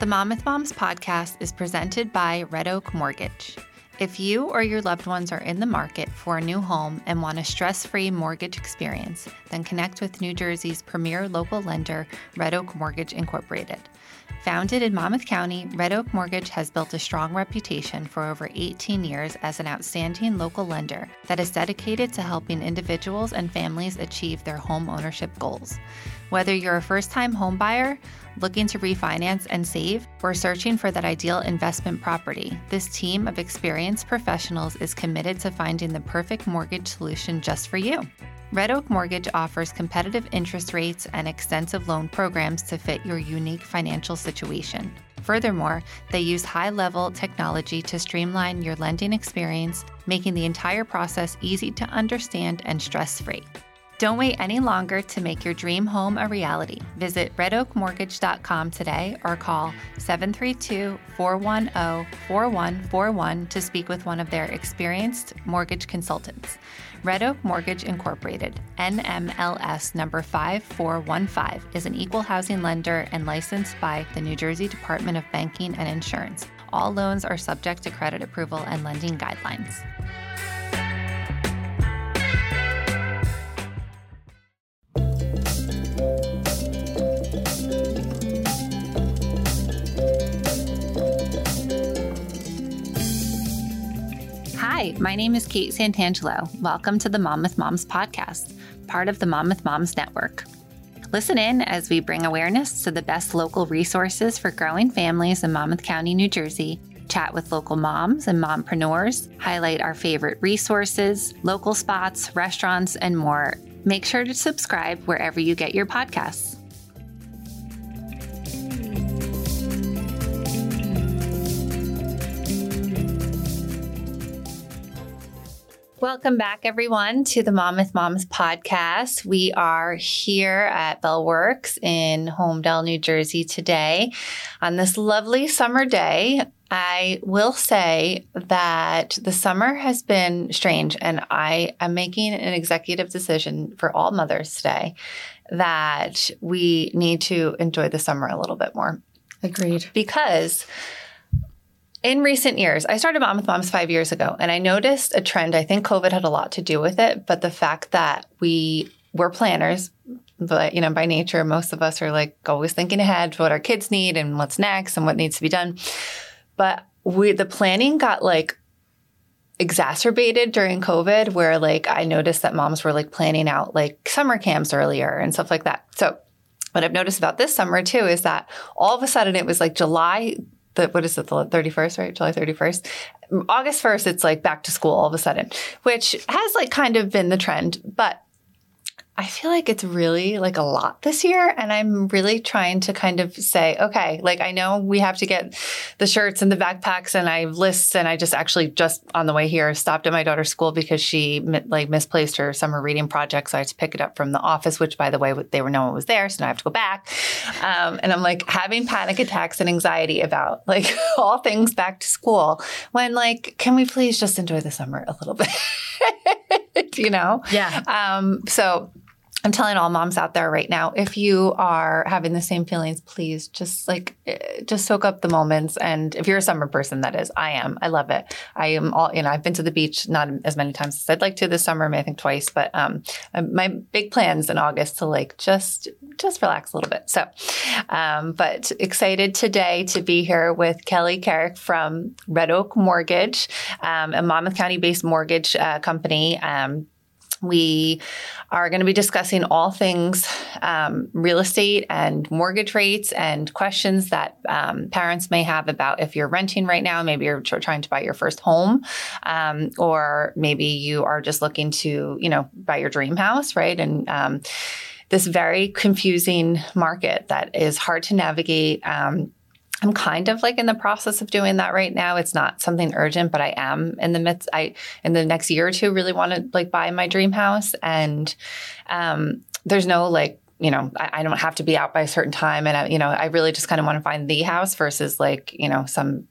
The Monmouth Moms podcast is presented by Red Oak Mortgage. If you or your loved ones are in the market for a new home and want a stress free mortgage experience, then connect with New Jersey's premier local lender, Red Oak Mortgage Incorporated. Founded in Monmouth County, Red Oak Mortgage has built a strong reputation for over 18 years as an outstanding local lender that is dedicated to helping individuals and families achieve their home ownership goals. Whether you're a first time homebuyer, looking to refinance and save, or searching for that ideal investment property, this team of experienced professionals is committed to finding the perfect mortgage solution just for you. Red Oak Mortgage offers competitive interest rates and extensive loan programs to fit your unique financial situation. Furthermore, they use high level technology to streamline your lending experience, making the entire process easy to understand and stress free. Don't wait any longer to make your dream home a reality. Visit redoakmortgage.com today or call 732 410 4141 to speak with one of their experienced mortgage consultants. Red Oak Mortgage Incorporated, NMLS number 5415, is an equal housing lender and licensed by the New Jersey Department of Banking and Insurance. All loans are subject to credit approval and lending guidelines. My name is Kate Santangelo. Welcome to the Monmouth Moms podcast, part of the Monmouth Moms Network. Listen in as we bring awareness to the best local resources for growing families in Monmouth County, New Jersey, chat with local moms and mompreneurs, highlight our favorite resources, local spots, restaurants, and more. Make sure to subscribe wherever you get your podcasts. Welcome back, everyone, to the Monmouth Moms podcast. We are here at Bellworks in Holmdel, New Jersey today on this lovely summer day. I will say that the summer has been strange, and I am making an executive decision for all mothers today that we need to enjoy the summer a little bit more. Agreed. Because in recent years, I started Monmouth Moms five years ago, and I noticed a trend. I think COVID had a lot to do with it, but the fact that we were planners, but you know, by nature, most of us are like always thinking ahead for what our kids need and what's next and what needs to be done. But we, the planning got like exacerbated during COVID, where like I noticed that moms were like planning out like summer camps earlier and stuff like that. So what I've noticed about this summer too is that all of a sudden it was like July the, what is it, the 31st, right? July 31st. August 1st, it's like back to school all of a sudden, which has like kind of been the trend. But I feel like it's really like a lot this year. And I'm really trying to kind of say, okay, like I know we have to get the shirts and the backpacks and I have lists. And I just actually just on the way here stopped at my daughter's school because she like misplaced her summer reading project. So I had to pick it up from the office, which by the way, they were no one was there. So now I have to go back. Um, and I'm like having panic attacks and anxiety about like all things back to school when like, can we please just enjoy the summer a little bit? you know? Yeah. Um, so I'm telling all moms out there right now, if you are having the same feelings, please just like eh, just soak up the moments. And if you're a summer person, that is, I am. I love it. I am all you know. I've been to the beach not as many times as I'd like to this summer. I think twice, but um, my big plans in August to like just just relax a little bit. So, um, but excited today to be here with Kelly Kerrick from Red Oak Mortgage, um, a Monmouth County based mortgage uh, company. Um, we are going to be discussing all things um, real estate and mortgage rates and questions that um, parents may have about if you're renting right now. Maybe you're trying to buy your first home, um, or maybe you are just looking to, you know, buy your dream house, right? And um, this very confusing market that is hard to navigate. Um, I'm kind of like in the process of doing that right now. It's not something urgent, but I am in the midst. I in the next year or two really want to like buy my dream house, and um, there's no like you know I, I, don't have to be out by a certain time, and I, you know I really just kind of want to find the house versus like you know some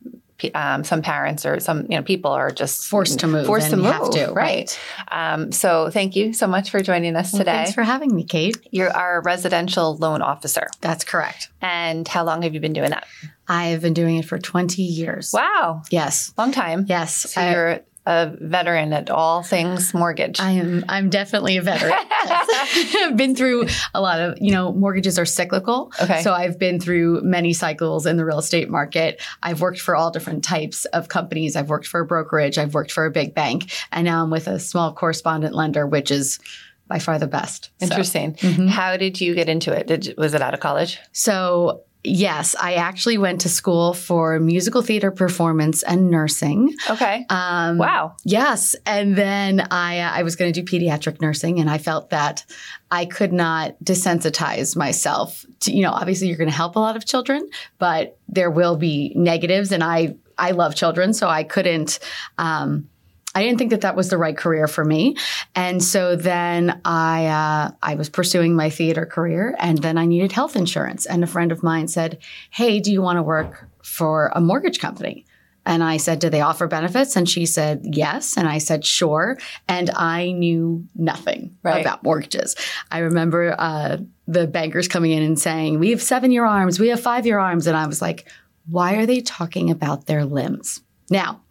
um, some parents or some you know people are just forced to move, forced to move, have to, right? right. Um, so thank you so much for joining us well, today. Thanks for having me, Kate. You're our residential loan officer. That's correct. And how long have you been doing that? I've been doing it for 20 years. Wow. Yes. Long time. Yes. So I, you're a veteran at all things mortgage. I am I'm definitely a veteran. I've been through a lot of, you know, mortgages are cyclical. Okay. So I've been through many cycles in the real estate market. I've worked for all different types of companies. I've worked for a brokerage, I've worked for a big bank, and now I'm with a small correspondent lender, which is by far the best. Interesting. So, mm-hmm. How did you get into it? Did was it out of college? So Yes, I actually went to school for musical theater performance and nursing. Okay. Um, wow. Yes, and then I uh, I was going to do pediatric nursing, and I felt that I could not desensitize myself. To, you know, obviously you're going to help a lot of children, but there will be negatives, and I I love children, so I couldn't. Um, I didn't think that that was the right career for me. And so then I, uh, I was pursuing my theater career and then I needed health insurance. And a friend of mine said, Hey, do you want to work for a mortgage company? And I said, Do they offer benefits? And she said, Yes. And I said, Sure. And I knew nothing right. about mortgages. I remember uh, the bankers coming in and saying, We have seven year arms, we have five year arms. And I was like, Why are they talking about their limbs? Now,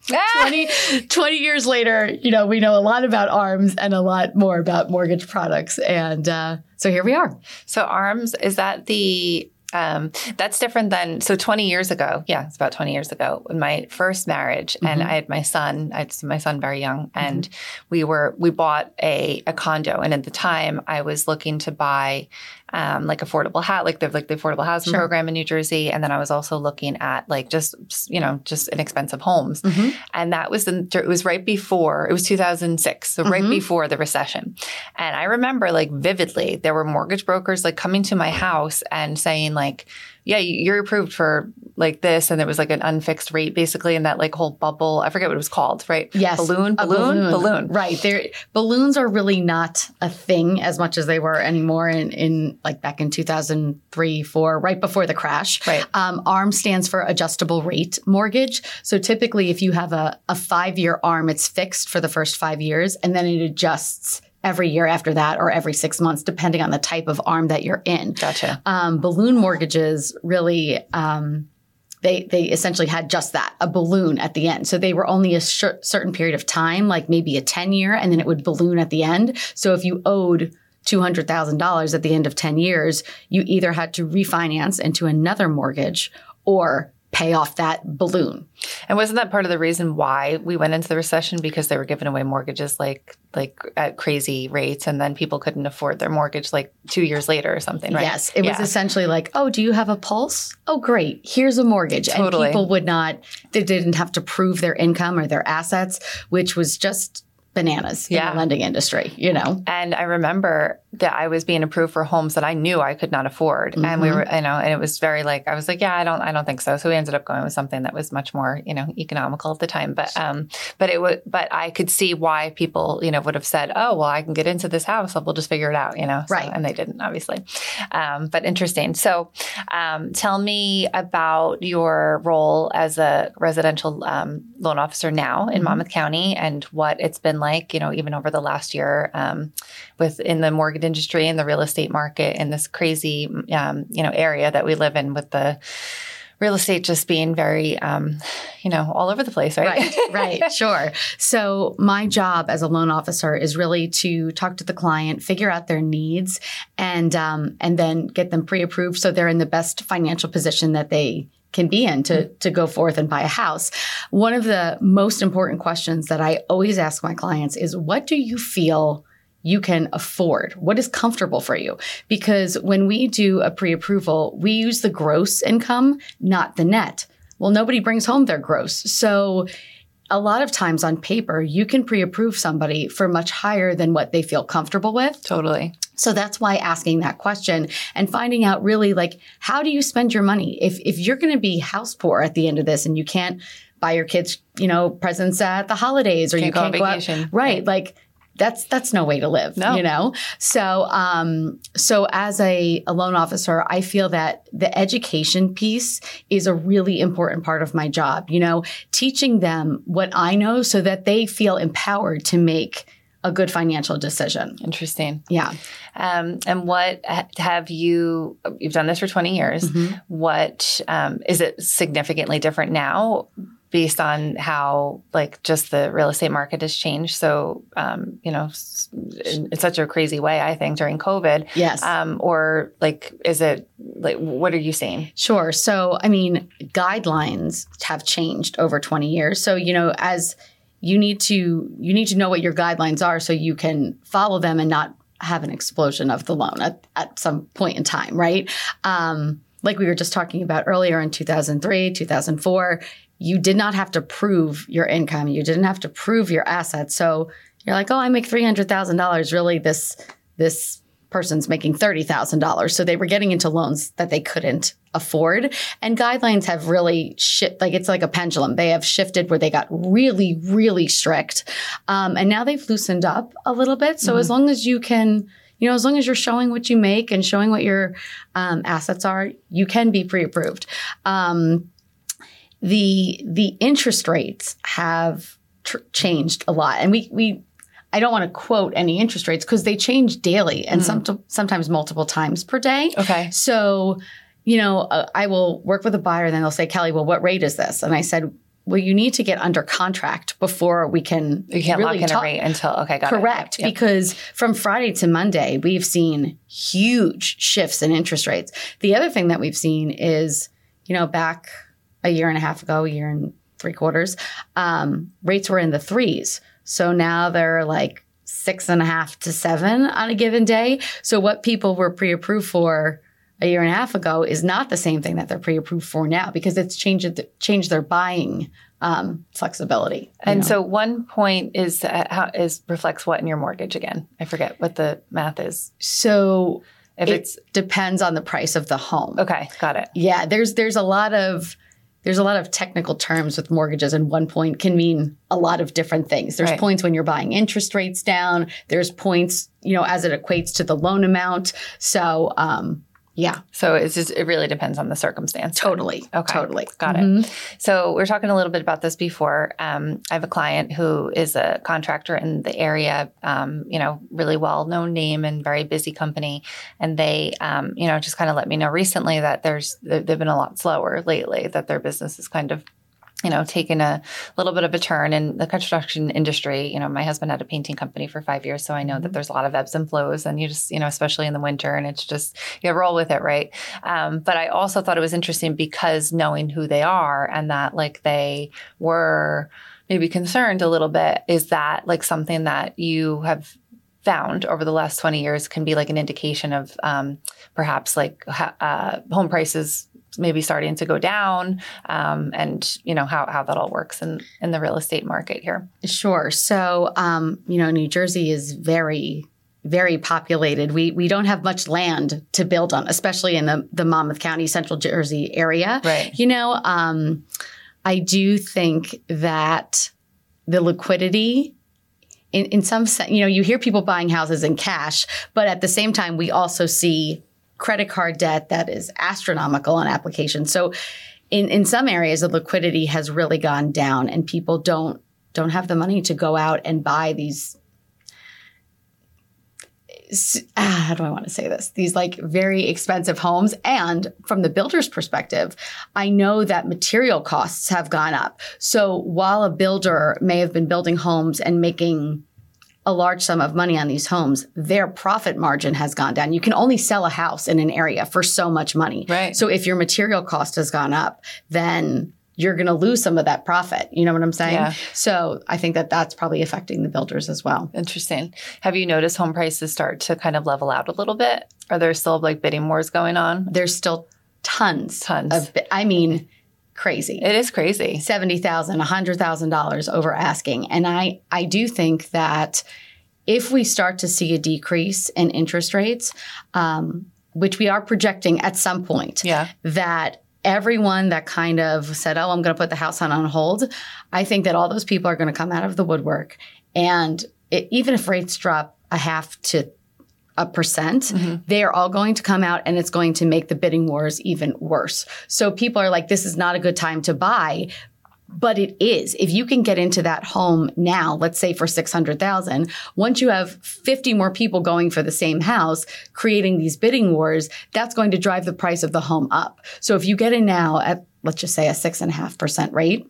20, 20, years later, you know, we know a lot about ARMS and a lot more about mortgage products. And uh, so here we are. So, ARMS, is that the um, that's different than so 20 years ago. Yeah, it's about 20 years ago in my first marriage, mm-hmm. and I had my son. I had my son very young, mm-hmm. and we were we bought a a condo, and at the time I was looking to buy um, like affordable hat, like the like the affordable housing sure. program in New Jersey, and then I was also looking at like just you know just inexpensive homes, mm-hmm. and that was the it was right before it was 2006, so right mm-hmm. before the recession, and I remember like vividly there were mortgage brokers like coming to my house and saying like yeah, you're approved for like this. And it was like an unfixed rate basically in that like whole bubble. I forget what it was called, right? Yes. Balloon, balloon, balloon, balloon. Right. There, balloons are really not a thing as much as they were anymore in, in like back in 2003, four, right before the crash. Right. Um, ARM stands for adjustable rate mortgage. So typically if you have a, a five year ARM, it's fixed for the first five years and then it adjusts every year after that or every six months, depending on the type of arm that you're in. Gotcha. Um, balloon mortgages really. Um, they, they essentially had just that a balloon at the end. So they were only a sh- certain period of time, like maybe a 10 year, and then it would balloon at the end. So if you owed $200,000 at the end of 10 years, you either had to refinance into another mortgage or pay off that balloon. And wasn't that part of the reason why we went into the recession because they were giving away mortgages like like at crazy rates and then people couldn't afford their mortgage like 2 years later or something, right? Yes, it yeah. was essentially like, "Oh, do you have a pulse? Oh, great. Here's a mortgage." Totally. And people would not they didn't have to prove their income or their assets, which was just bananas yeah. in the lending industry, you know. And I remember that I was being approved for homes that I knew I could not afford. Mm-hmm. And we mm-hmm. were, you know, and it was very like I was like, yeah, I don't I don't think so. So we ended up going with something that was much more, you know, economical at the time. But um but it would but I could see why people, you know, would have said, Oh, well, I can get into this house, we'll just figure it out, you know. So, right. And they didn't, obviously. Um, but interesting. So um, tell me about your role as a residential um, loan officer now in mm-hmm. Monmouth County and what it's been like like, you know, even over the last year um, with in the mortgage industry and the real estate market in this crazy, um, you know, area that we live in with the real estate just being very, um, you know, all over the place, right? Right, right, sure. So my job as a loan officer is really to talk to the client, figure out their needs, and um, and then get them pre-approved so they're in the best financial position that they can be in to, to go forth and buy a house. One of the most important questions that I always ask my clients is what do you feel you can afford? What is comfortable for you? Because when we do a pre approval, we use the gross income, not the net. Well, nobody brings home their gross. So a lot of times on paper, you can pre approve somebody for much higher than what they feel comfortable with. Totally. So that's why asking that question and finding out really like how do you spend your money? If if you're going to be house poor at the end of this and you can't buy your kids, you know, presents at the holidays or can't you can't go, go out, right, right, like that's that's no way to live No. you know so um so as a, a loan officer i feel that the education piece is a really important part of my job you know teaching them what i know so that they feel empowered to make a good financial decision Interesting. yeah Um, and what have you? You've done this for twenty years. Mhm. What um, is it significantly different now, based on how like just the real estate market has changed? So um, you know, in, in such a crazy way, I think during COVID. yes Um, or like, is it like what are you seeing? Sure. So, I mean, guidelines have changed over 20 years. So, you know, as you need to you need to know what your guidelines are so you can follow them and not have an explosion of the loan at, at some point in time, right? Um, like we were just talking about earlier in 2003, 2004, you did not have to prove your income. You didn't have to prove your assets. So you're like, oh, I make $300,000. Really, this this person's making $30,000. So they were getting into loans that they couldn't afford. And guidelines have really shit like it's like a pendulum. They have shifted where they got really, really strict. Um, and now they've loosened up a little bit. So as long as you can, you know, as long as you're showing what you make and showing what your um, assets are, you can be pre-approved. Um, the the interest rates have tr- changed a lot, and we we I don't want to quote any interest rates because they change daily and some, sometimes multiple times per day. Okay. So, you know, uh, I will work with a buyer, and then they'll say, Kelly, well, what rate is this? And I said, well, you need to get under contract before we can. You can't really lock in talk. a rate until okay, got it. Correct. Yep. Because from Friday to Monday, we've seen huge shifts in interest rates. The other thing that we've seen is, you know, back a year and a half ago, a year and three quarters, um, rates were in the threes. So now they're like six and a half to seven on a given day. So what people were pre approved for a year and a half ago is not the same thing that they're pre approved for now because it's changed, changed their buying um, flexibility. And know. so one point is uh, how is reflects what in your mortgage again? I forget what the math is. so If it it's depends on the price of the home. okay, got it. Yeah, there's there's a lot of there's a lot of technical terms with mortgages, and one point can mean a lot of different things. There's Right. points when you're buying interest rates down. There's points, you know, as it equates to the loan amount. So, um, yeah, So it's just it really depends on the circumstance. totally, Okay. totally, Got it. Mhm. So we are talking a little bit about this before. Um, I have a client who is a contractor in the area, um, you know, really well known name and very busy company, and they, um, you know, just kind of let me know recently that there's they've been a lot slower lately. That their business is kind of you know, taken a little bit of a turn in the construction industry. You know, my husband had a painting company for five years, so I know that there's a lot of ebbs and flows, and you just, you know, especially in the winter, and it's just you roll with it, right? Um, but I also thought it was interesting because knowing who they are and that like they were maybe concerned a little bit is that like something that you have found over the last 20 years can be like an indication of um, perhaps like ha- uh, home prices maybe starting to go down um, and you know how, how that all works in, in the real estate market here Sure. So, um, you know, New Jersey is very, very populated. We we don't have much land to build on, especially in the the Monmouth County, Central Jersey area. right You know, um, I do think that the liquidity. In, in some sense, you know, you hear people buying houses in cash, but at the same time, we also see credit card debt that is astronomical on applications. So, in in some areas, the liquidity has really gone down, and people don't don't have the money to go out and buy these. ah, How do I want to say this? These like very expensive homes. And from the builder's perspective, I know that material costs have gone up. So while a builder may have been building homes and making a large sum of money on these homes, their profit margin has gone down. You can only sell a house in an area for so much money. Right. So if your material cost has gone up, then you're going to lose some of that profit. You know what I'm saying? Yeah. So I think that that's probably affecting the builders as well. interesting have you noticed home prices start to kind of level out a little bit are there still like bidding wars going on There's still tons, Tons. of, I mean, crazy. it is crazy seventy thousand, a hundred thousand dollars over asking. And I I do think that if we start to see a decrease in interest rates, um, which we are projecting at some point, yeah that everyone that kind of said, "Oh, I'm going to put the house on on hold," I think that all those people are going to come out of the woodwork and it, even if rates drop a half to a percent, mm-hmm. they are all going to come out and it's going to make the bidding wars even worse. So people are like, this is not a good time to buy. But it is. If you can get into that home now, let's say for 600,000, once you have 50 more people going for the same house, creating these bidding wars, that's going to drive the price of the home up. So if you get in now at, let's just say a six and a half percent rate,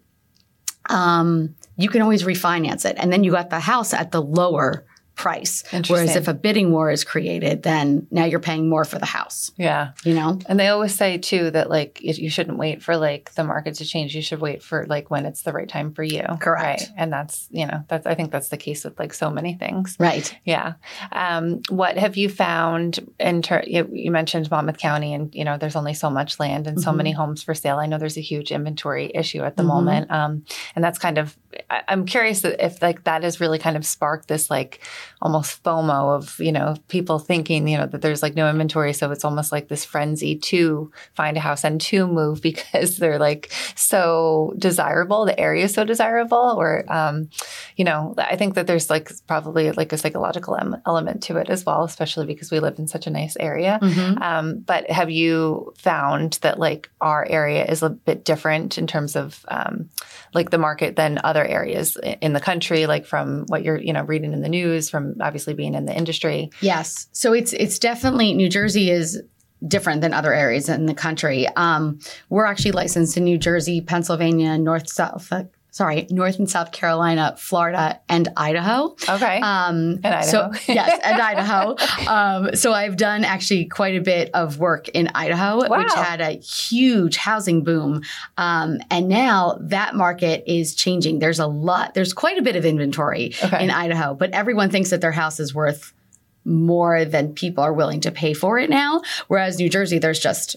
um, you can always refinance it. And then you got the house at the lower price. Whereas if a bidding war is created, then now you're paying more for the house. Yeah. You know? And they always say too that like you shouldn't wait for like the market to change. You should wait for like when it's the right time for you. Correct. Right. And that's, you know, that's I think that's the case with like so many things. Right. Yeah. Um, what have you found in ter- you, you, mentioned Monmouth County and you know there's only so much land and so mm-hmm. many homes for sale. I know there's a huge inventory issue at the mm-hmm. moment. Um, and that's kind of I, I'm curious if like that has really kind of sparked this like almost FOMO of, you know, people thinking, you know, that there's like no inventory. So it's almost like this frenzy to find a house and to move because they're like so desirable. The area is so desirable. Or, um, you know, I think that there's like probably like a psychological em- element to it as well, especially because we live in such a nice area. Mm-hmm. Um, but have you found that like our area is a bit different in terms of um, like the market than other areas in the country, like from what you're, you know, reading in the news, from obviously being in the industry. Yes. So it's it's definitely New Jersey is different than other areas in the country. Um, we're actually licensed in New Jersey, Pennsylvania, North South sorry, North and South Carolina, Florida, and Idaho. Okay. Um, and Idaho. So, yes, and Idaho. Um, so I've done actually quite a bit of work in Idaho, wow. which had a huge housing boom. Um, and now that market is changing. There's a lot, there's quite a bit of inventory okay. in Idaho, but everyone thinks that their house is worth more than people are willing to pay for it now. Whereas New Jersey, there's just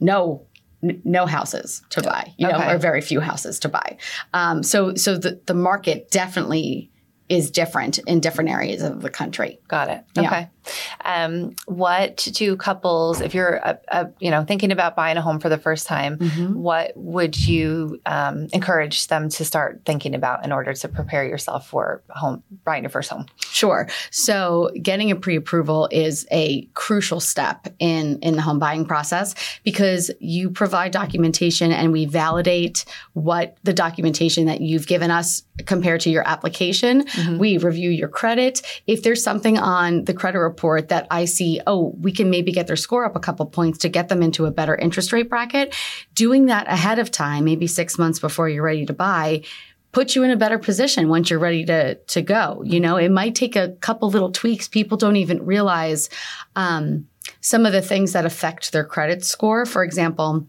no no houses to buy, you know, okay. or very few houses to buy. Um, so, so the, the market definitely is different in different areas of the country. Got it. Okay. Yeah. Um, what do couples, if you're, uh, uh, you know, thinking about buying a home for the first time, mm-hmm. what would you um, encourage them to start thinking about in order to prepare yourself for home buying your first home? Sure. So getting a pre-approval is a crucial step in in the home buying process because you provide documentation and we validate what the documentation that you've given us compared to your application. Mm-hmm. We review your credit. If there's something on the credit report report that I see, oh, we can maybe get their score up a couple points to get them into a better interest rate bracket. Doing that ahead of time, maybe six months before you're ready to buy, puts you in a better position once you're ready to to go. You know, it might take a couple little tweaks. People don't even realize um, some of the things that affect their credit score. For example,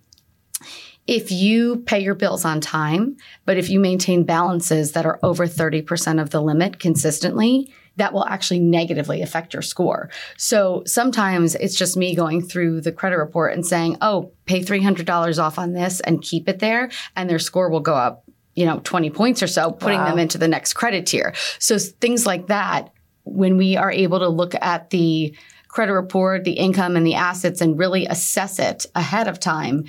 if you pay your bills on time, but if you maintain balances that are over 30% of the limit consistently, that will actually negatively affect your score. So sometimes it's just me going through the credit report and saying, oh, pay $300 off on this and keep it there, and their score will go up, you know, 20 points or so, putting wow. them into the next credit tier. So things like that, when we are able to look at the credit report, the income and the assets and really assess it ahead of time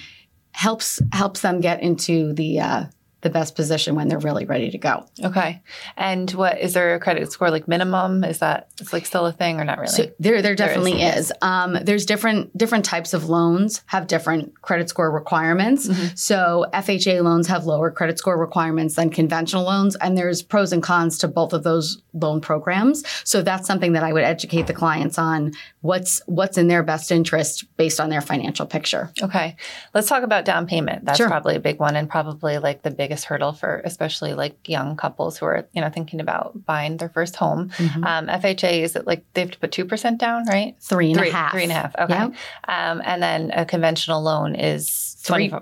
helps helps them get into the uh, the best position when they're really ready to go. Okay. And what is there a credit score like minimum? Is that it's like still a thing or not really? So there there definitely there is. is. Um, there's different different types of loans have different credit score requirements. Mm-hmm. So FHA loans have lower credit score requirements than conventional loans and there's pros and cons to both of those loan programs. So that's something that I would educate the clients on what's what's in their best interest based on their financial picture. Okay. Let's talk about down payment. That's sure. probably a big one and probably like the big biggest hurdle for especially like young couples who are you know thinking about buying their first home. Mm-hmm. Um, FHA is it like they have to put two percent down, right? Three and three, a half. Three and a half. Okay. Yep. Um, and then a conventional loan is twenty.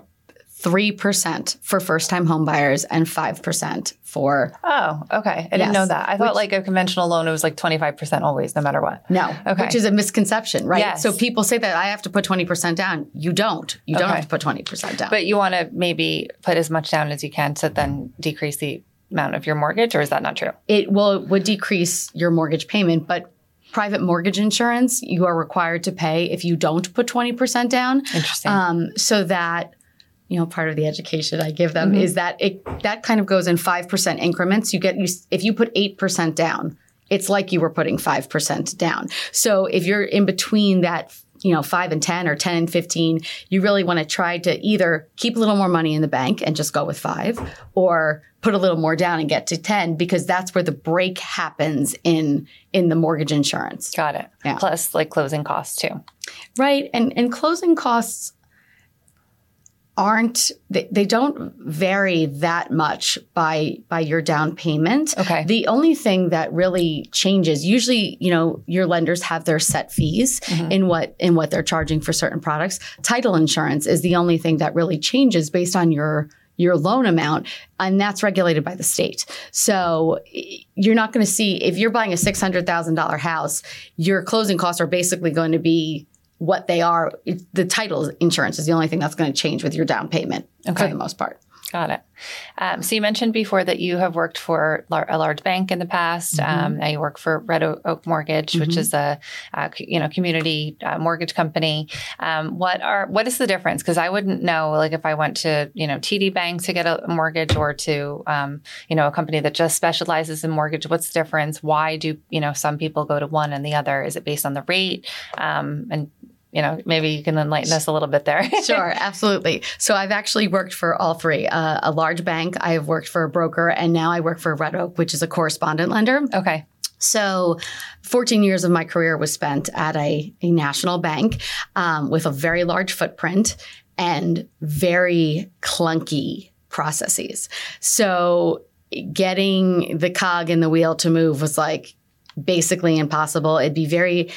3% for first time homebuyers and 5% for. Oh, okay. I didn't know that. I which, thought like a conventional loan, it was like 25% always, no matter what. No. Okay. Which is a misconception, right? Yes. So people say that I have to put 20% down. You don't. You don't have to put 20% down. But you want to maybe put as much down as you can to then decrease the amount of your mortgage, or is that not true? It will it would decrease your mortgage payment, but private mortgage insurance you are required to pay if you don't put 20% down. Interesting. Um, so that you know part of the education I give them mm-hmm. is that it that kind of goes in 5% increments you get you if you put 8% down it's like you were putting 5% down. So if you're in between that you know, five and 10 or 10 and 15, you really want to try to either keep a little more money in the bank and just go with five or put a little more down and get to 10 because that's where the break happens in, in the mortgage insurance. Got it. Yeah. Plus like closing costs too. Right. And, and closing costs aren't they, they don't vary that much by by your down payment. Okay. The only thing that really changes usually, you know, your lenders have their set fees mm-hmm. in what in what they're charging for certain products. Title insurance is the only thing that really changes based on your your loan amount and that's regulated by the state. So you're not going to see if you're buying a $600,000 house, your closing costs are basically going to be what they are. The title insurance is the only thing that's going to change with your down payment okay. for the most part. Got it. Um, so you mentioned before that you have worked for a large bank in the past. Mm-hmm. Um, now you work for Red Oak Mortgage, mm-hmm. which is a, a, you know community uh, mortgage company. Um, what are what is the difference? Because I wouldn't know like if I went to you know TD Bank to get a mortgage or to um, you know a company that just specializes in mortgage. What's the difference? Why do you know some people go to one and the other? Is it based on the rate? Um, and you know, maybe you can enlighten us a little bit there. sure, absolutely. So I've actually worked for all three uh, a large bank, I have worked for a broker, and now I work for Red Oak, which is a correspondent lender. Okay. So, 14 years of my career was spent at a, a national bank um, with a very large footprint and very clunky processes. So, getting the cog in the wheel to move was like basically impossible. It'd be very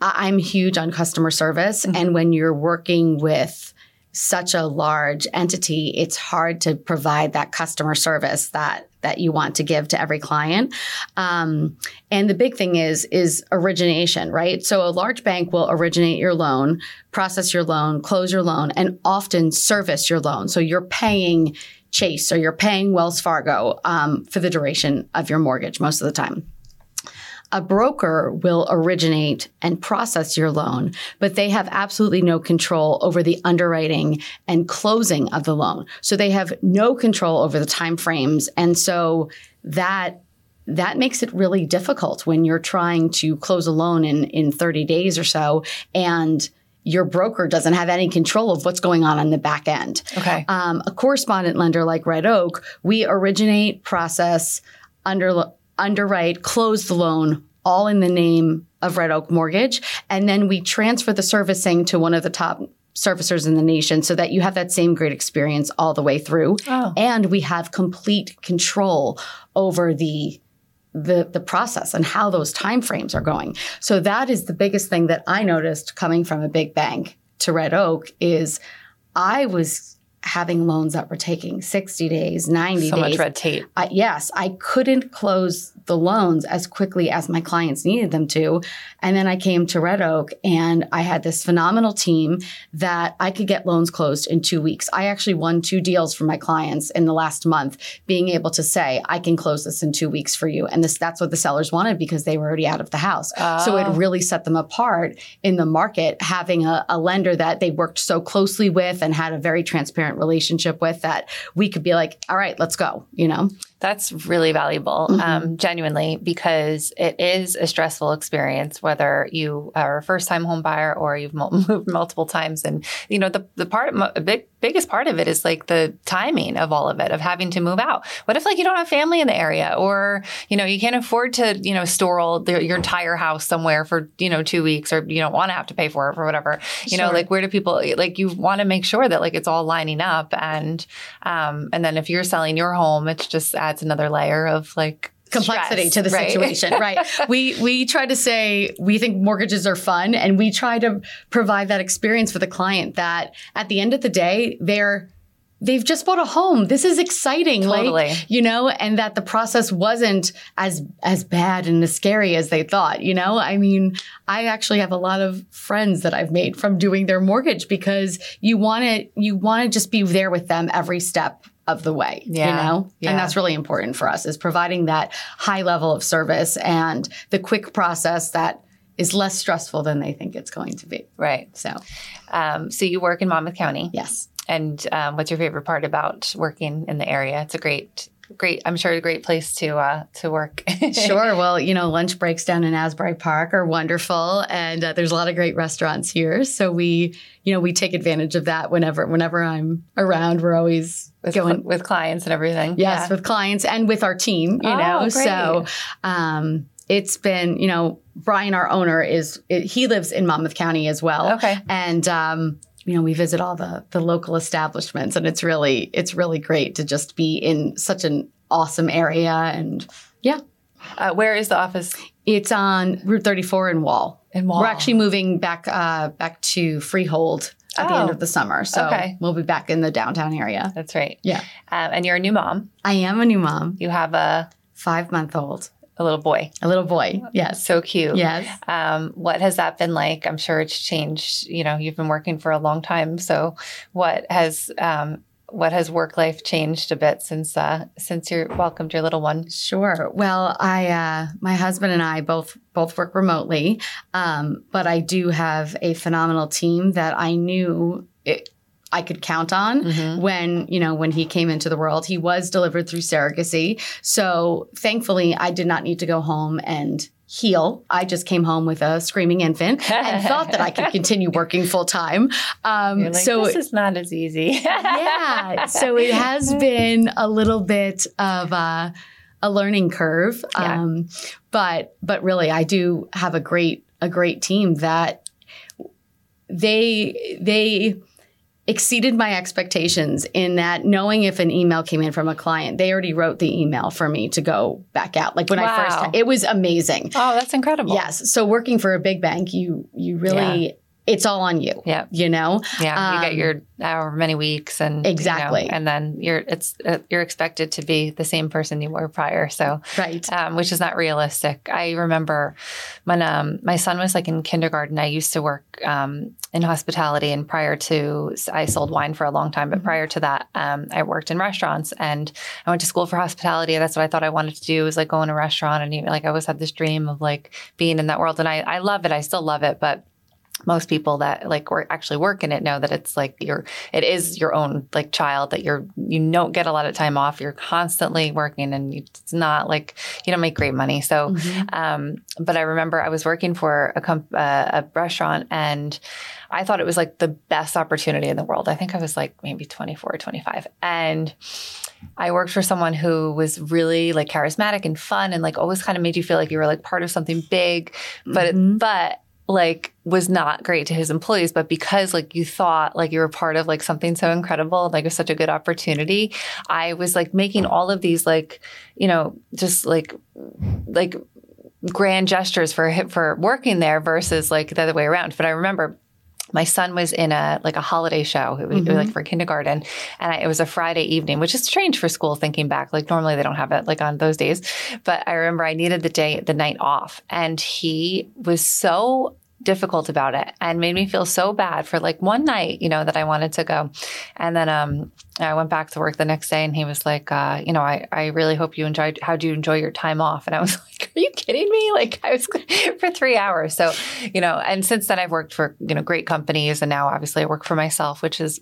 I'm huge on customer service. Mm-hmm. And when you're working with such a large entity, it's hard to provide that customer service that that you want to give to every client. Um, and the big thing is is origination, right? So a large bank will originate your loan, process your loan, close your loan, and often service your loan. So you're paying Chase or you're paying Wells Fargo um, for the duration of your mortgage most of the time a broker will originate and process your loan, but they have absolutely no control over the underwriting and closing of the loan. So they have no control over the time frames. And so that that makes it really difficult when you're trying to close a loan in, in 30 days or so and your broker doesn't have any control of what's going on on the back end. Okay. Um, a correspondent lender like Red Oak, we originate, process, under, underwrite, close the loan, all in the name of Red Oak Mortgage. And then we transfer the servicing to one of the top servicers in the nation so that you have that same great experience all the way through. Oh. And we have complete control over the the the process and how those timeframes are going. So that is the biggest thing that I noticed coming from a big bank to Red Oak is I was having loans that were taking 60 days, 90 so days. So much red tape. I, yes, I couldn't close the loans as quickly as my clients needed them to. And then I came to Red Oak and I had this phenomenal team that I could get loans closed in two weeks. I actually won two deals for my clients in the last month, being able to say, I can close this in two weeks for you. And this that's what the sellers wanted because they were already out of the house. Oh. So it oh. really set them apart in the market, having a, a lender that they worked so closely with and had a very transparent relationship with that we could be like, all right, let's go, you know? That's really valuable, mm-hmm. um, genuinely, because it is a stressful experience, whether you are a first time home buyer or you've moved multiple times. And, you know, the, the part, a big, biggest part of it is like the timing of all of it, of having to move out. What if like you don't have family in the area or, you know, you can't afford to, you know, store all the, your entire house somewhere for, you know, two weeks or you don't want to have to pay for it or whatever. You sure. know, like where do people, like you want to make sure that like it's all lining up. And, um, and then if you're selling your home, it's just adds another layer of like complexity stress, to the right? situation right we we try to say we think mortgages are fun and we try to provide that experience for the client that at the end of the day they're they've just bought a home. This is exciting. Totally. Like, you know, and that the process wasn't as as bad and as scary as they thought, you know? I mean, I actually have a lot of friends that I've made from doing their mortgage because you want to you want to just be there with them every step of the way, yeah. you know? Yeah. And that's really important for us is providing that high level of service and the quick process that is less stressful than they think it's going to be. Right. So, um, so you work in Monmouth County. Yes. And um, what's your favorite part about working in the area? It's a great great. I'm sure a great place to uh, to work. sure. Well, you know, lunch breaks down in Asbury Park are wonderful, and uh, there's a lot of great restaurants here. So we, you know, we take advantage of that whenever whenever I'm around. We're always with, going with clients and everything. Yes, yeah. with clients and with our team. You oh, know, great. so um, it's been you know Brian, our owner, is it, he lives in Monmouth County as well. Okay, and um, you know we visit all the the local establishments, and it's really it's really great to just be in such an awesome area. And yeah, uh, where is the office? It's on Route 34 in Wall. In Wall. We're actually moving back uh, back to Freehold at oh, the end of oh, the summer. So okay. we'll be back in the downtown area. That's right. Yeah. Um, and you're a new mom. I am a new mom. You have a five month old. A little boy. A little boy. Yes. So cute. Yes. Um, what has that been like? I'm sure it's changed. You know, you've been working for a long time. So what has um, what has work life changed a bit since uh, since you welcomed your little one? Sure. Well, I uh, my husband and I both both work remotely, um, but I do have a phenomenal team that I knew. It, I could count on mm-hmm. when, you know, when he came into the world. He was delivered through surrogacy. So thankfully, I did not need to go home and heal. I just came home with a screaming infant and thought that I could continue working full time. Um, like, so this is not as easy. yeah. So it has been a little bit of a, a learning curve. Yeah. Um, but but really, I do have a great a great team that they they exceeded my expectations in that knowing if an email came in from a client, they already wrote the email for me to go back out. Like when wow. I first, it was amazing. Oh, that's incredible. Yes. So working for a big bank, you you really yeah it's all on you. Yeah. You know? Yeah. Um, you get um, your however many weeks and exactly. You know, and then you're, it's, uh, you're expected to be the same person you were prior. So, right. Um, which is not realistic. I remember when, um, my son was like in kindergarten, I used to work, um, in hospitality and prior to, I sold wine for a long time, but mm-hmm. prior to that, um, I worked in restaurants and I went to school for hospitality. That's what I thought I wanted to do was like go in a restaurant and even like I always had this dream of like being in that world. And I, I love it. I still love it, but most people that like work actually work in it know that it's like your it is your own like child that you're you don't get a lot of time off you're constantly working and it's not like you don't make great money so mm-hmm. um but i remember i was working for a comp- uh, a restaurant and i thought it was like the best opportunity in the world i think i was like maybe 24 or 25 and I worked for someone who was really like charismatic and fun and like always kind of made you feel like you were like part of something big. But mm-hmm. but like was not great to his employees but because like you thought like you were part of like something so incredible like it was such a good opportunity i was like making all of these like you know just like like grand gestures for for working there versus like the other way around. But i remember my son was in a like a holiday show. It was, mm-hmm. like for kindergarten and I, it was a friday evening which is strange for school thinking back. Like normally they don't have it like on those days. But i remember i needed the day the night off and he was so difficult about it and made me feel so bad for like one night, you know, that I wanted to go. And then um, I went back to work the next day and he was like, uh, you know, I, I really hope you enjoyed, how do you enjoy your time off? And I was like, are you kidding me? Like I was for three hours. So, you know, and since then I've worked for, you know, great companies and now obviously I work for myself, which is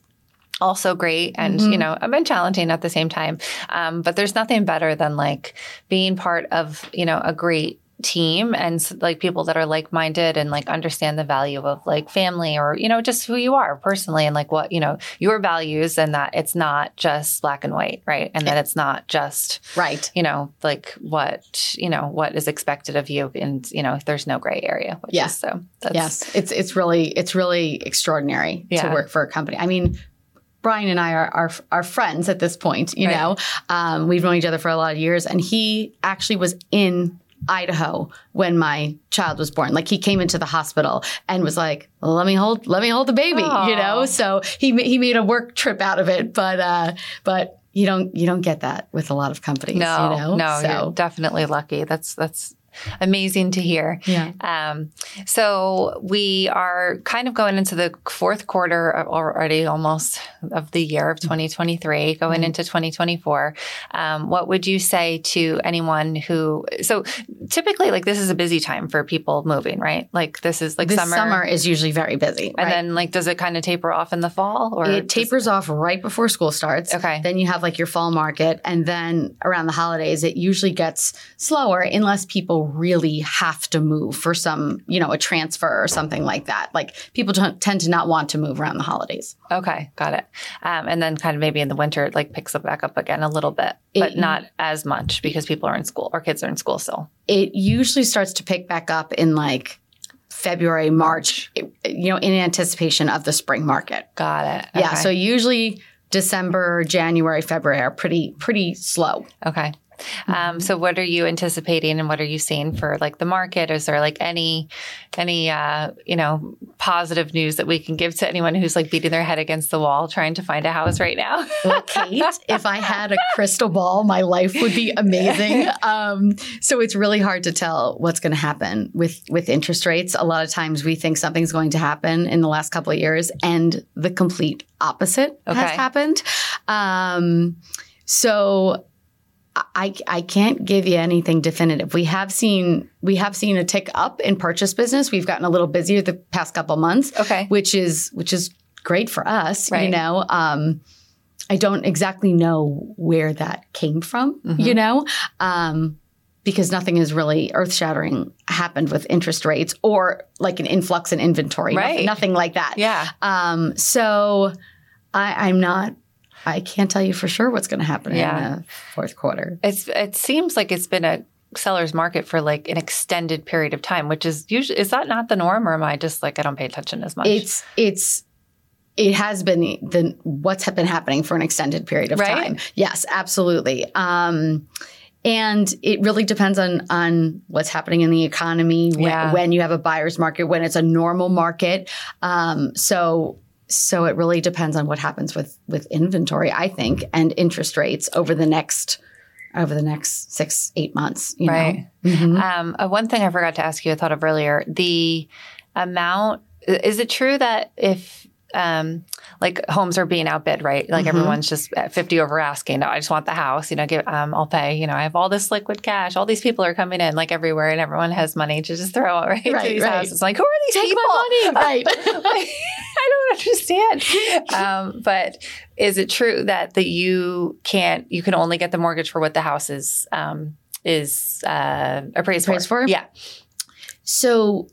also great and mm-hmm. you know i've been challenging at the same time um, but there's nothing better than like being part of you know a great team and like people that are like-minded and like understand the value of like family or you know just who you are personally and like what you know your values and that it's not just black and white right and that it's not just right you know like what you know what is expected of you and you know there's no gray area yeah so yes it's it's really it's really extraordinary yeah. to work for a company i mean Brian and I are, are, are friends at this point, you right. know. Um, we've known each other for a lot of years, and he actually was in Idaho when my child was born. Like he came into the hospital and was like, "Let me hold, let me hold the baby," Aww. you know. So he he made a work trip out of it, but uh, but you don't you don't get that with a lot of companies. No, you know? no, so. you're definitely lucky. That's that's amazing to hear. Yeah. Um, so we are kind of going into the fourth quarter already, almost of the year of 2023, going mm-hmm. into 2024. Um, what would you say to anyone who? So typically, like this is a busy time for people moving, right? Like this is like the summer. summer. is usually very busy. and right? then like does it kind of taper off in the fall or it does- tapers off right before school starts. Okay. Then you have like your fall market. And then around the holidays, it usually gets slower unless people really have to move for some, you know, a transfer or something like that. Like people don't, tend to not want to move around the holidays. Okay, got it. Um, and then kind of maybe in the winter it like picks up back up again a little bit, but It- not as much because people are in school or kids are in school still. It usually starts to pick back up in like February, March, it- you know, in anticipation of the spring market. Got it. Yeah. So usually December, January, February are pretty, pretty slow. Okay. Mm-hmm. Um, so what are you anticipating and what are you seeing for like the market? Is there like any any uh, you know positive news that we can give to anyone who's like beating their head against the wall trying to find a house right now? Well, Kate, if I had a crystal ball, my life would be amazing. Um, so it's really hard to tell what's going to happen with with interest rates. A lot of times we think something's going to happen in the last couple of years, and the complete opposite has happened. Um, so. I, I can't give you anything definitive. We have seen we have seen a tick up in purchase business. We've gotten a little busier the past couple months Okay. which is which is great for us you know um i don't exactly know where that came from you know um because nothing has really earth-shattering happened with interest rates or like an influx in inventory Right. nothing, nothing like that Yeah. um so i i'm not i can't tell you for sure what's going to happen Yeah. in the fourth quarter It's it seems like it's been a seller's market for like an extended period of time, which is usually is that not the norm or am I just like I don't pay attention as much? It's it's it has been the, the what's been happening for an extended period of Right? time. Yes, absolutely. Um, and it really depends on on what's happening in the economy when, Yeah. when you have a buyer's market, when it's a normal market. Um, so so it really depends on what happens with with inventory, I think, and interest rates over the next over the next six eight months. You Right. Know? Mhm. Um, uh, one thing I forgot to ask you, I thought of earlier, the amount. Is it true that if um, like homes are being outbid, right? Like Mhm. everyone's just at fifty over asking. No, I just want the house. You know, give, um, I'll pay. You know, I have all this liquid cash. All these people are coming in, like everywhere, and everyone has money to just throw out right, to Right, these right. houses. Like, who are these Take people? my money, right? I don't understand. Um, but is it true that the you can't? You can only get the mortgage for what the house is um, is uh, appraised, Appraised for? Yeah. So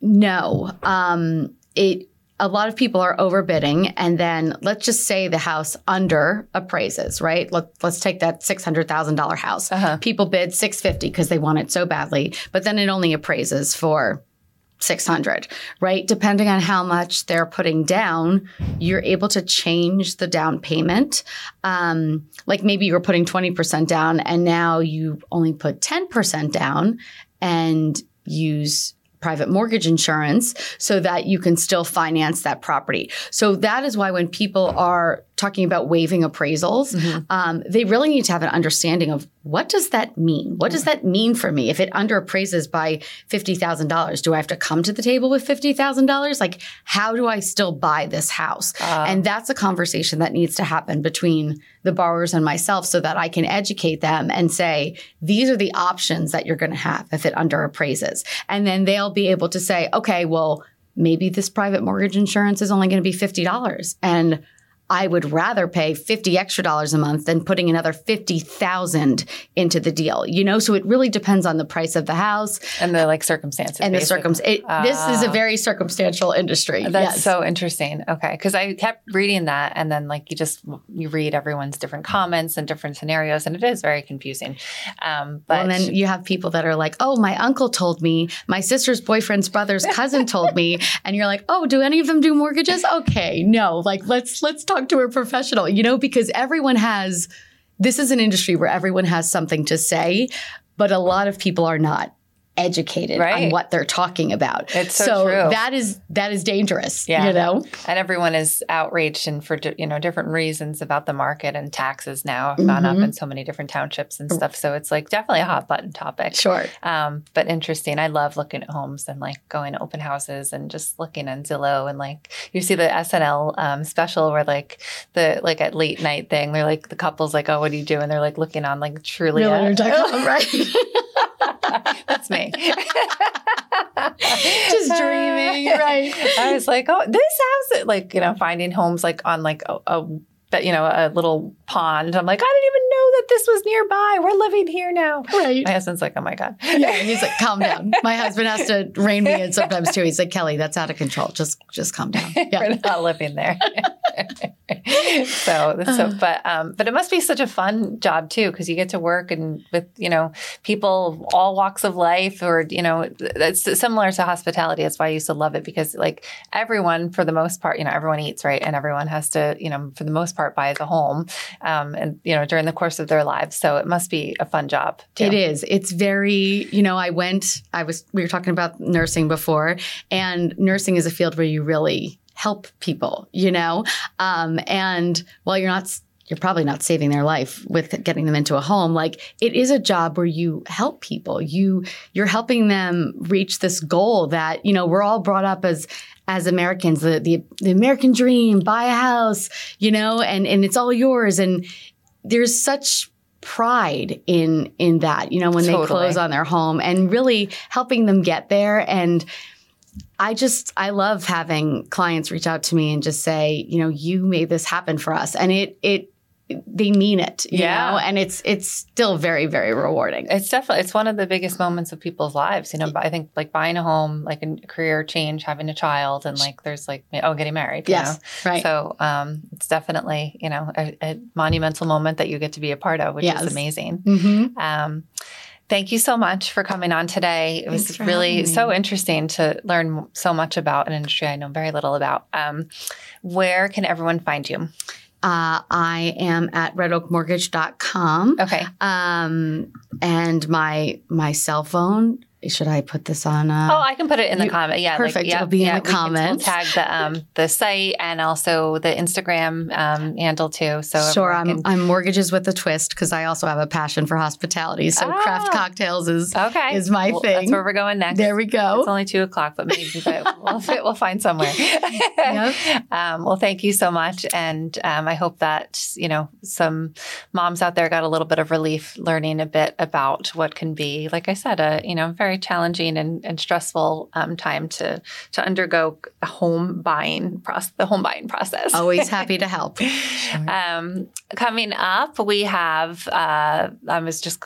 no, um, it. A lot of people are overbidding, and then let's just say the house under appraises, right? Let, let's take that six hundred thousand dollar house. Uh-huh. People bid six fifty because they want it so badly, but then it only appraises for 600 right depending on how much they're putting down you're able to change the down payment um, like maybe you were putting 20% down and now you only put 10% down and use private mortgage insurance so that you can still finance that property. So that is why when people are talking about waiving appraisals um, they really need to have an understanding of what does that mean? What does that mean for me? If it underappraises by $50000 do i have to come to the table with $50000 like how do i still buy this house? Uh, and that's a conversation that needs to happen between the borrowers and myself so that I can educate them and say, these are the options that you're going to have if it underappraises. And then they'll be able to say, okay, well, maybe this private mortgage insurance is only going to be $50. And I would rather pay 50 extra dollars a month than putting another 50,000 into the deal. You know, so it really depends on the price of the house and the like circumstances and the basically. circumstance. This is a Ah. very circumstantial industry. That's yes. so interesting. Okay, because I kept reading that, and then like you just you read everyone's different comments and different scenarios, and it is very confusing. Um, but Well, and then you have people that are like, "Oh, my uncle told me, my sister's boyfriend's brother's cousin told me," and you're like, "Oh, do any of them do mortgages?" Okay, no, like let's let's talk to a professional, you know, because everyone has. This is an industry where everyone has something to say, but a lot of people are not educated Right. on what they're talking about. It's so true. that is that is dangerous. Yeah. You know, and everyone is outraged and for you know different reasons about the market and taxes now have gone up Mhm. in so many different townships and stuff. So it's like definitely a hot button topic. sure. Um, but interesting. I love looking at homes and like going to open houses and just looking on Zillow and like you see the SNL um, special where like the like at late night thing, they're like the couple's like, oh, what do you do? And they're like looking on like truly Realtor.com, right? That's me. Just dreaming, right? I was like, oh, this house, like you know, finding homes like on like a, a that you know a little pond. I'm like, I didn't even know that this was nearby. We're living here now. Right. My husband's like, oh my god. Yeah. He's like, calm down. My husband has to rein me in sometimes too. He's like, Kelly, that's out of control. Just just calm down. Yeah. We're not living there. so, so, but, um, but it must be such a fun job too, because you get to work and with, you know, people all walks of life or, you know, it's similar to hospitality. That's why I used to love it because like everyone, for the most part, you know, everyone eats, right? And everyone has to, you know, for the most part, buy a home, um, and, you know, during the course of their lives. So it must be a fun job. Too. It is. It's very, you know, I went, I was, we were talking about nursing before, and nursing is a field where you really help people, you know? Um, and while you're not you're probably not saving their life with getting them into a home. Like it is a job where you help people. You you're helping them reach this goal that you know we're all brought up as as americans the the, the american dream buy a house you know and and it's all yours. And there's such pride in in that you know when totally. they close on their home and really helping them get there. And I just I love having clients reach out to me and just say, you know, you made this happen for us, and it it they mean it, you yeah. know, and it's it's still very very rewarding. It's definitely it's one of the biggest moments of people's lives, you know. I think like buying a home, like a career change, having a child, and like there's like oh getting married, yes, know? right. So um, it's definitely you know a, a, monumental moment that you get to be a part of, which yes. is amazing. Mm-hmm. Um, Thank you so much for coming on today. It was really so interesting to learn so much about an industry I know very little about. Um, where can everyone find you? Uh, I am at redoakmortgage.com. Okay. Um, and my my cell phone should I put this on? Uh, oh, I can put it in the comment. Yeah, perfect. Like, yeah, It'll be yeah, in the comments. We'll tag the um, the site and also the Instagram um, handle too. So sure, I'm, can... I'm mortgages with a twist because I also have a passion for hospitality. So oh, craft cocktails is okay. is my well, thing. That's where we're going next. There we go. It's only two o'clock, but maybe but we'll, we'll find somewhere. yep. um, well, thank you so much, and um, I hope that you know some moms out there got a little bit of relief learning a bit about what can be, like I said, a you know very challenging and and, stressful um, time to to undergo a home buying process, the home buying process. Always happy to help. um, coming up, we have. Uh, I was just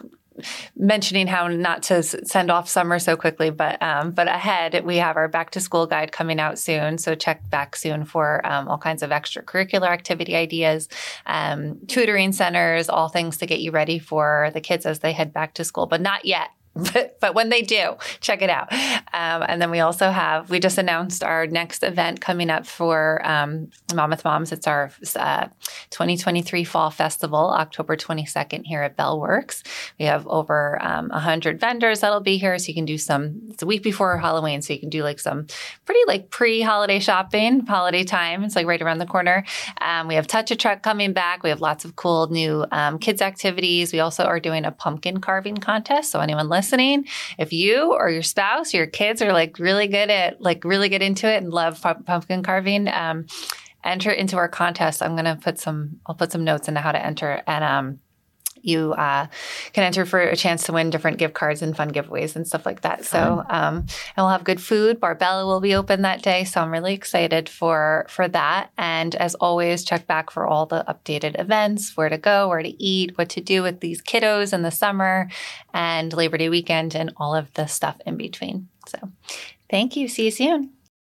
mentioning how not to send off summer so quickly, but um, but ahead we have our back to school guide coming out soon. So check back soon for um, all kinds of extracurricular activity ideas, um, tutoring centers, all things to get you ready for the kids as they head back to school. But not yet but, but when they do, check it out. Um, and then we also have, we just announced our next event coming up for um, Monmouth Moms. It's our uh, 2023 Fall Festival, October 22nd here at Bellworks. We have over um, 100 vendors that'll be here. So you can do some, it's a week before Halloween. So you can do like some pretty like pre holiday shopping, holiday time. It's like right around the corner. Um, we have Touch a Truck coming back. We have lots of cool new um, kids activities. We also are doing a pumpkin carving contest. So anyone listening, listening, if you or your spouse, or your kids are like really good at like really get into it and love pumpkin carving, um, enter into our contest. I'm gonna put some I'll put some notes into how to enter and um you uh, can enter for a chance to win different gift cards and fun giveaways and stuff like that. So, um, and we'll have good food. Barbella will be open that day, so I'm really excited for for that. And as always, check back for all the updated events, where to go, where to eat, what to do with these kiddos in the summer, and Labor Day weekend, and all of the stuff in between. So, thank you. See you soon.